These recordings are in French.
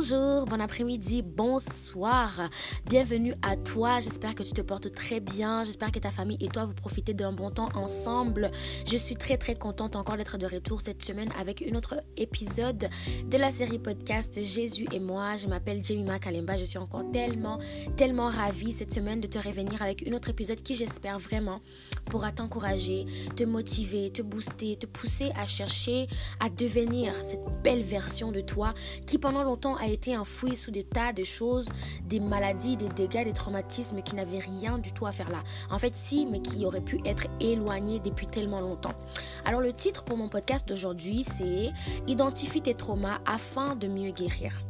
Bonjour, bon après-midi, bonsoir. Bienvenue à toi. J'espère que tu te portes très bien. J'espère que ta famille et toi vous profitez d'un bon temps ensemble. Je suis très très contente encore d'être de retour cette semaine avec un autre épisode de la série podcast Jésus et moi. Je m'appelle Jemima Kalemba. Je suis encore tellement tellement ravie cette semaine de te revenir avec un autre épisode qui j'espère vraiment pourra t'encourager, te motiver, te booster, te pousser à chercher à devenir cette belle version de toi qui pendant longtemps a été enfoui sous des tas de choses, des maladies, des dégâts, des traumatismes qui n'avaient rien du tout à faire là. En fait, si, mais qui auraient pu être éloignés depuis tellement longtemps. Alors le titre pour mon podcast d'aujourd'hui, c'est Identifie tes traumas afin de mieux guérir.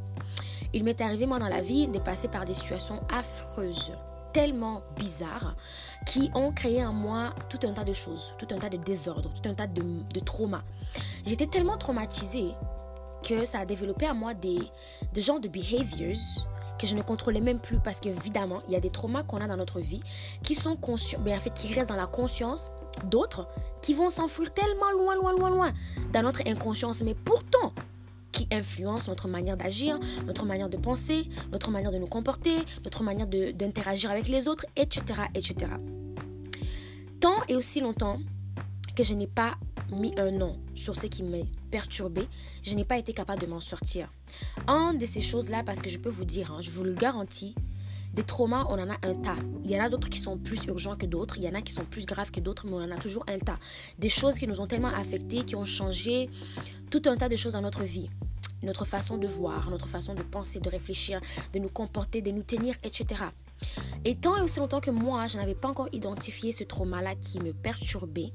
Il m'est arrivé, moi, dans la vie, de passer par des situations affreuses tellement bizarres qui ont créé en moi tout un tas de choses, tout un tas de désordres, tout un tas de, de traumas. J'étais tellement traumatisée que ça a développé à moi des, des genres de behaviors que je ne contrôlais même plus parce qu'évidemment, il y a des traumas qu'on a dans notre vie qui sont conscients, mais ben, en fait, qui restent dans la conscience d'autres qui vont s'enfuir tellement loin, loin, loin, loin dans notre inconscience, mais pourtant qui influencent notre manière d'agir, notre manière de penser, notre manière de nous comporter, notre manière d'interagir avec les autres, etc., etc. Tant et aussi longtemps que je n'ai pas mis un nom sur ce qui m'a perturbé, je n'ai pas été capable de m'en sortir. Un de ces choses-là, parce que je peux vous dire, hein, je vous le garantis, des traumas, on en a un tas. Il y en a d'autres qui sont plus urgents que d'autres, il y en a qui sont plus graves que d'autres, mais on en a toujours un tas. Des choses qui nous ont tellement affectés, qui ont changé tout un tas de choses dans notre vie. Notre façon de voir, notre façon de penser, de réfléchir, de nous comporter, de nous tenir, etc. Et tant et aussi longtemps que moi, je n'avais pas encore identifié ce trauma-là qui me perturbait,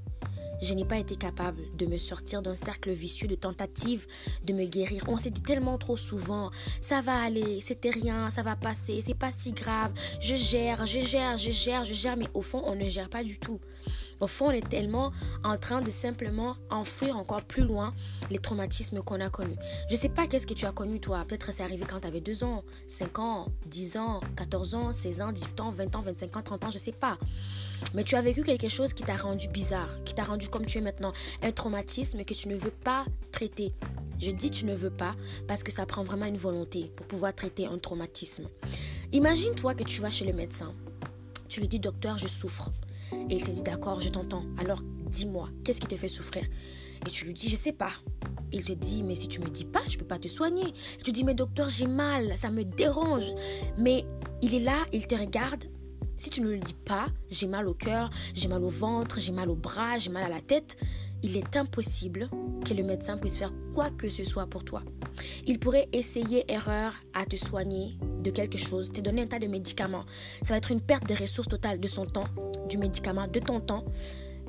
je n'ai pas été capable de me sortir d'un cercle vicieux de tentatives de me guérir. On s'est dit tellement trop souvent, ça va aller, c'était rien, ça va passer, c'est pas si grave, je gère, je gère, je gère, je gère, mais au fond, on ne gère pas du tout. Au fond, on est tellement en train de simplement enfouir encore plus loin les traumatismes qu'on a connus. Je ne sais pas qu'est-ce que tu as connu toi. Peut-être c'est arrivé quand tu avais 2 ans, 5 ans, 10 ans, 14 ans, 16 ans, 18 ans, 20 ans, 25 ans, 30 ans, je ne sais pas. Mais tu as vécu quelque chose qui t'a rendu bizarre, qui t'a rendu comme tu es maintenant, un traumatisme que tu ne veux pas traiter. Je dis tu ne veux pas parce que ça prend vraiment une volonté pour pouvoir traiter un traumatisme. Imagine-toi que tu vas chez le médecin. Tu lui dis docteur, je souffre. Et il te dit d'accord, je t'entends. Alors dis-moi, qu'est-ce qui te fait souffrir? Et tu lui dis je sais pas. Il te dit mais si tu me dis pas, je peux pas te soigner. tu dis mais docteur, j'ai mal, ça me dérange. Mais il est là, il te regarde si tu ne le dis pas, j'ai mal au cœur, j'ai mal au ventre, j'ai mal au bras, j'ai mal à la tête, il est impossible que le médecin puisse faire quoi que ce soit pour toi. Il pourrait essayer erreur à te soigner de quelque chose, te donner un tas de médicaments. Ça va être une perte de ressources totales de son temps, du médicament, de ton temps,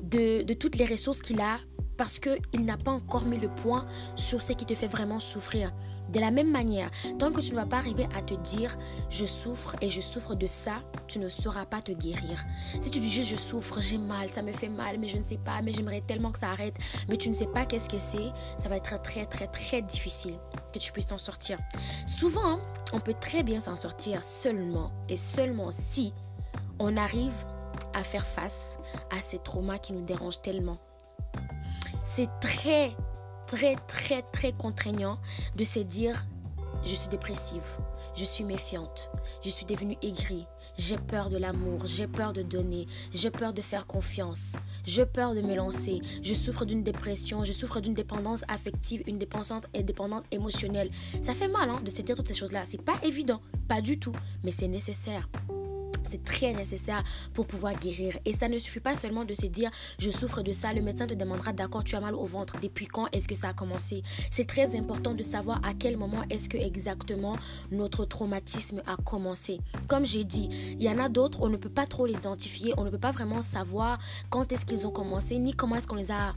de, de toutes les ressources qu'il a parce qu'il n'a pas encore mis le point sur ce qui te fait vraiment souffrir. De la même manière, tant que tu ne vas pas arriver à te dire je souffre et je souffre de ça, tu ne sauras pas te guérir. Si tu dis juste je souffre, j'ai mal, ça me fait mal, mais je ne sais pas, mais j'aimerais tellement que ça arrête, mais tu ne sais pas qu'est-ce que c'est, ça va être très très très difficile que tu puisses t'en sortir. Souvent, on peut très bien s'en sortir seulement et seulement si on arrive à faire face à ces traumas qui nous dérangent tellement c'est très, très, très, très contraignant de se dire, je suis dépressive, je suis méfiante, je suis devenue aigrie, j'ai peur de l'amour, j'ai peur de donner, j'ai peur de faire confiance, j'ai peur de me lancer, je souffre d'une dépression, je souffre d'une dépendance affective, une dépendance, émotionnelle. Ça fait mal hein, de se dire toutes ces choses-là. C'est pas évident, pas du tout, mais c'est nécessaire. C'est très nécessaire pour pouvoir guérir. Et ça ne suffit pas seulement de se dire je souffre de ça. Le médecin te demandera d'accord, tu as mal au ventre. Depuis quand est-ce que ça a commencé? C'est très important de savoir à quel moment est-ce que exactement notre traumatisme a commencé. Comme j'ai dit, il y en a d'autres, on ne peut pas trop les identifier, on ne peut pas vraiment savoir quand est-ce qu'ils ont commencé, ni comment est-ce qu'on les a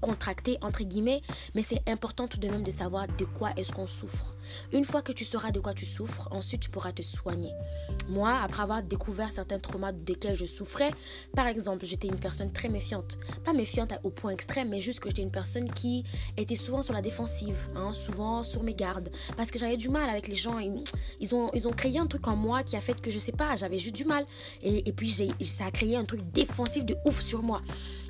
contracté entre guillemets, mais c'est important tout de même de savoir de quoi est-ce qu'on souffre. Une fois que tu sauras de quoi tu souffres, ensuite tu pourras te soigner. Moi, après avoir découvert certains traumas desquels je souffrais, par exemple, j'étais une personne très méfiante. Pas méfiante au point extrême, mais juste que j'étais une personne qui était souvent sur la défensive, hein, souvent sur mes gardes, parce que j'avais du mal avec les gens. Ils, ont, ils ont créé un truc en moi qui a fait que je sais pas, j'avais juste du mal. Et, et puis ça a créé un truc défensif de ouf sur moi.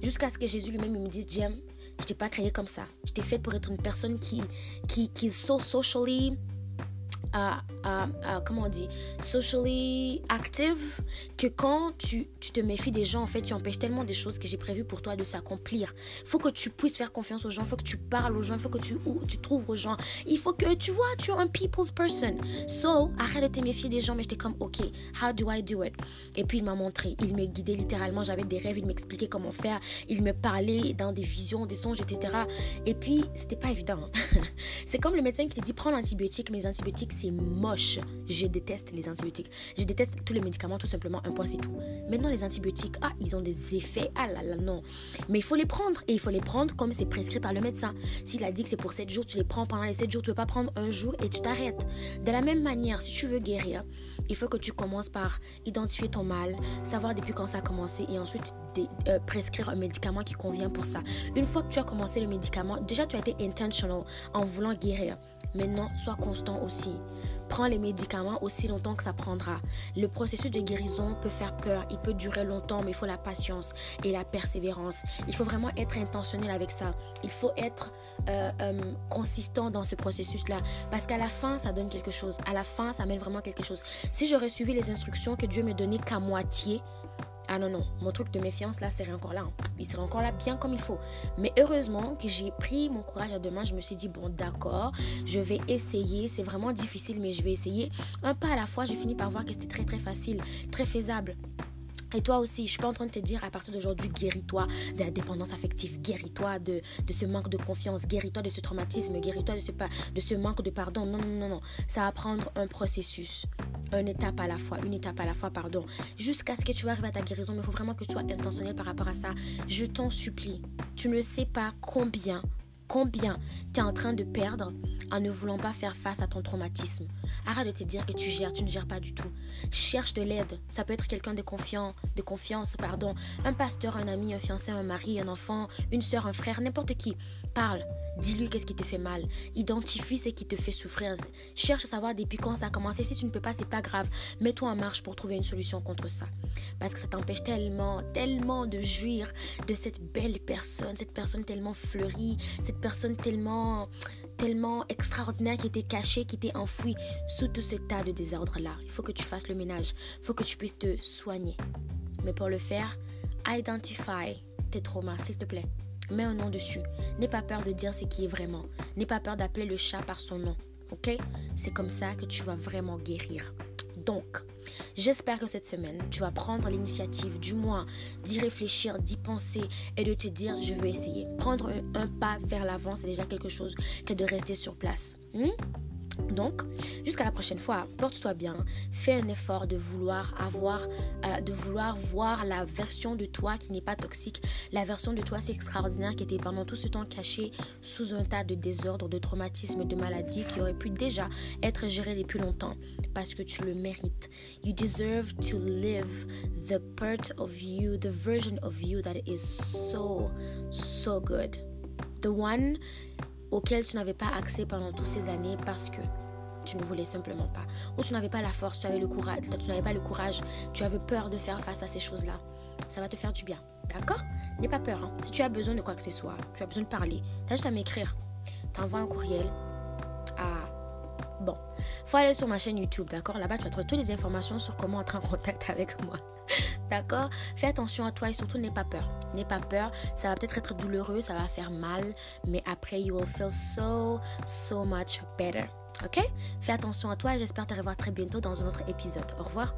Jusqu'à ce que Jésus lui-même me dise, J'aime je t'ai pas créé comme ça. Je t'ai fait pour être une personne qui, qui, qui est so socially comment on dit, socially active, que quand tu, tu, te méfies des gens, en fait, tu empêches tellement des choses que j'ai prévues pour toi de s'accomplir. Faut que tu puisses faire confiance aux gens, faut que tu parles aux gens, faut que tu, tu trouves aux gens. Il faut que, tu vois, tu es un people's person. So, arrête de te méfier des gens, mais j'étais comme, ok, how do I do it? Et puis, il m'a montré, il me guidait littéralement, j'avais des rêves, il m'expliquait comment faire, il me parlait dans des visions, des songes, etc. Et puis, c'était pas évident. c'est comme le médecin qui te dit, prends l'antibiotique, mais les antibiotiques, c'est moche. Je déteste les antibiotiques. Je déteste tous les médicaments, tout simplement. Un point, c'est tout. Maintenant, les antibiotiques, ah, ils ont des effets. Ah là là, non. Mais il faut les prendre. Et il faut les prendre comme c'est prescrit par le médecin. S'il a dit que c'est pour 7 jours, tu les prends pendant les 7 jours. Tu ne peux pas prendre un jour et tu t'arrêtes. De la même manière, si tu veux guérir, il faut que tu commences par identifier ton mal, savoir depuis quand ça a commencé et ensuite euh, prescrire un médicament qui convient pour ça. Une fois que tu as commencé le médicament, déjà tu as été intentional en voulant guérir. Maintenant, sois constant aussi. Prends les médicaments aussi longtemps que ça prendra. Le processus de guérison peut faire peur, il peut durer longtemps, mais il faut la patience et la persévérance. Il faut vraiment être intentionnel avec ça. Il faut être euh, euh, consistant dans ce processus-là. Parce qu'à la fin, ça donne quelque chose. À la fin, ça mène vraiment quelque chose. Si j'aurais suivi les instructions que Dieu me donnait qu'à moitié, ah non, non, mon truc de méfiance là serait encore là. Hein. Il serait encore là bien comme il faut. Mais heureusement que j'ai pris mon courage à deux mains. Je me suis dit, bon, d'accord, je vais essayer. C'est vraiment difficile, mais je vais essayer. Un pas à la fois, j'ai fini par voir que c'était très, très facile, très faisable. Et toi aussi, je suis pas en train de te dire à partir d'aujourd'hui, guéris-toi de la dépendance affective, guéris-toi de, de, ce manque de confiance, guéris-toi de ce traumatisme, guéris-toi de ce, de ce manque de pardon. Non, non, non, non. Ça va prendre un processus, une étape à la fois, une étape à la fois, pardon, jusqu'à ce que tu arrives à ta guérison. Mais il faut vraiment que tu sois intentionnel par rapport à ça. Je t'en supplie. Tu ne sais pas combien combien tu es en train de perdre en ne voulant pas faire face à ton traumatisme. Arrête de te dire que tu gères, tu ne gères pas du tout. Cherche de l'aide. Ça peut être quelqu'un de confiant, de confiance, pardon, un pasteur, un ami, un fiancé, un mari, un enfant, une soeur, un frère, n'importe qui. Parle. Dis-lui qu'est-ce qui te fait mal. Identifie ce qui te fait souffrir. Cherche à savoir depuis quand ça a commencé. Si tu ne peux pas, c'est pas grave. Mets-toi en marche pour trouver une solution contre ça. Parce que ça t'empêche tellement, tellement de jouir de cette belle personne, cette personne tellement fleurie, cette personne tellement tellement extraordinaire qui était cachée, qui était enfouie sous tout ce tas de désordre-là. Il faut que tu fasses le ménage. Il faut que tu puisses te soigner. Mais pour le faire, identify tes traumas, s'il te plaît. Mets un nom dessus. N'aie pas peur de dire ce qui est vraiment. N'aie pas peur d'appeler le chat par son nom. Ok? C'est comme ça que tu vas vraiment guérir. Donc, j'espère que cette semaine, tu vas prendre l'initiative, du moins, d'y réfléchir, d'y penser et de te dire, je veux essayer. Prendre un, pas vers l'avant, c'est déjà quelque chose que de rester sur place. Hmm? Donc, jusqu'à la prochaine fois, porte-toi bien, fais un effort de vouloir avoir, euh, de vouloir voir la version de toi qui n'est pas toxique, la version de toi c'est extraordinaire qui était pendant tout ce temps cachée sous un tas de désordres, de traumatismes, de maladies qui auraient pu déjà être gérés depuis longtemps parce que tu le mérites. You deserve to live the part of you, the version of you that is so, so good. The one auquel tu n'avais pas accès pendant toutes ces années parce que tu ne voulais simplement pas. Ou tu n'avais pas la force, tu n'avais pas le courage, tu avais peur de faire face à ces choses-là. Ça va te faire du bien. D'accord? N'aie pas peur. Hein. Si tu as besoin de quoi que ce soit, tu as besoin de parler, tu as juste à m'écrire. T'envoies un courriel à Bon, faut aller sur ma chaîne YouTube, d'accord? Là-bas, tu vas trouver toutes les informations sur comment entrer en contact avec moi. D'accord Fais attention à toi et surtout n'aie pas peur. N'aie pas peur. Ça va peut-être être douloureux, ça va faire mal, mais après, you will feel so, so much better. Ok? Fais attention à toi et j'espère te revoir très bientôt dans un autre épisode. Au revoir.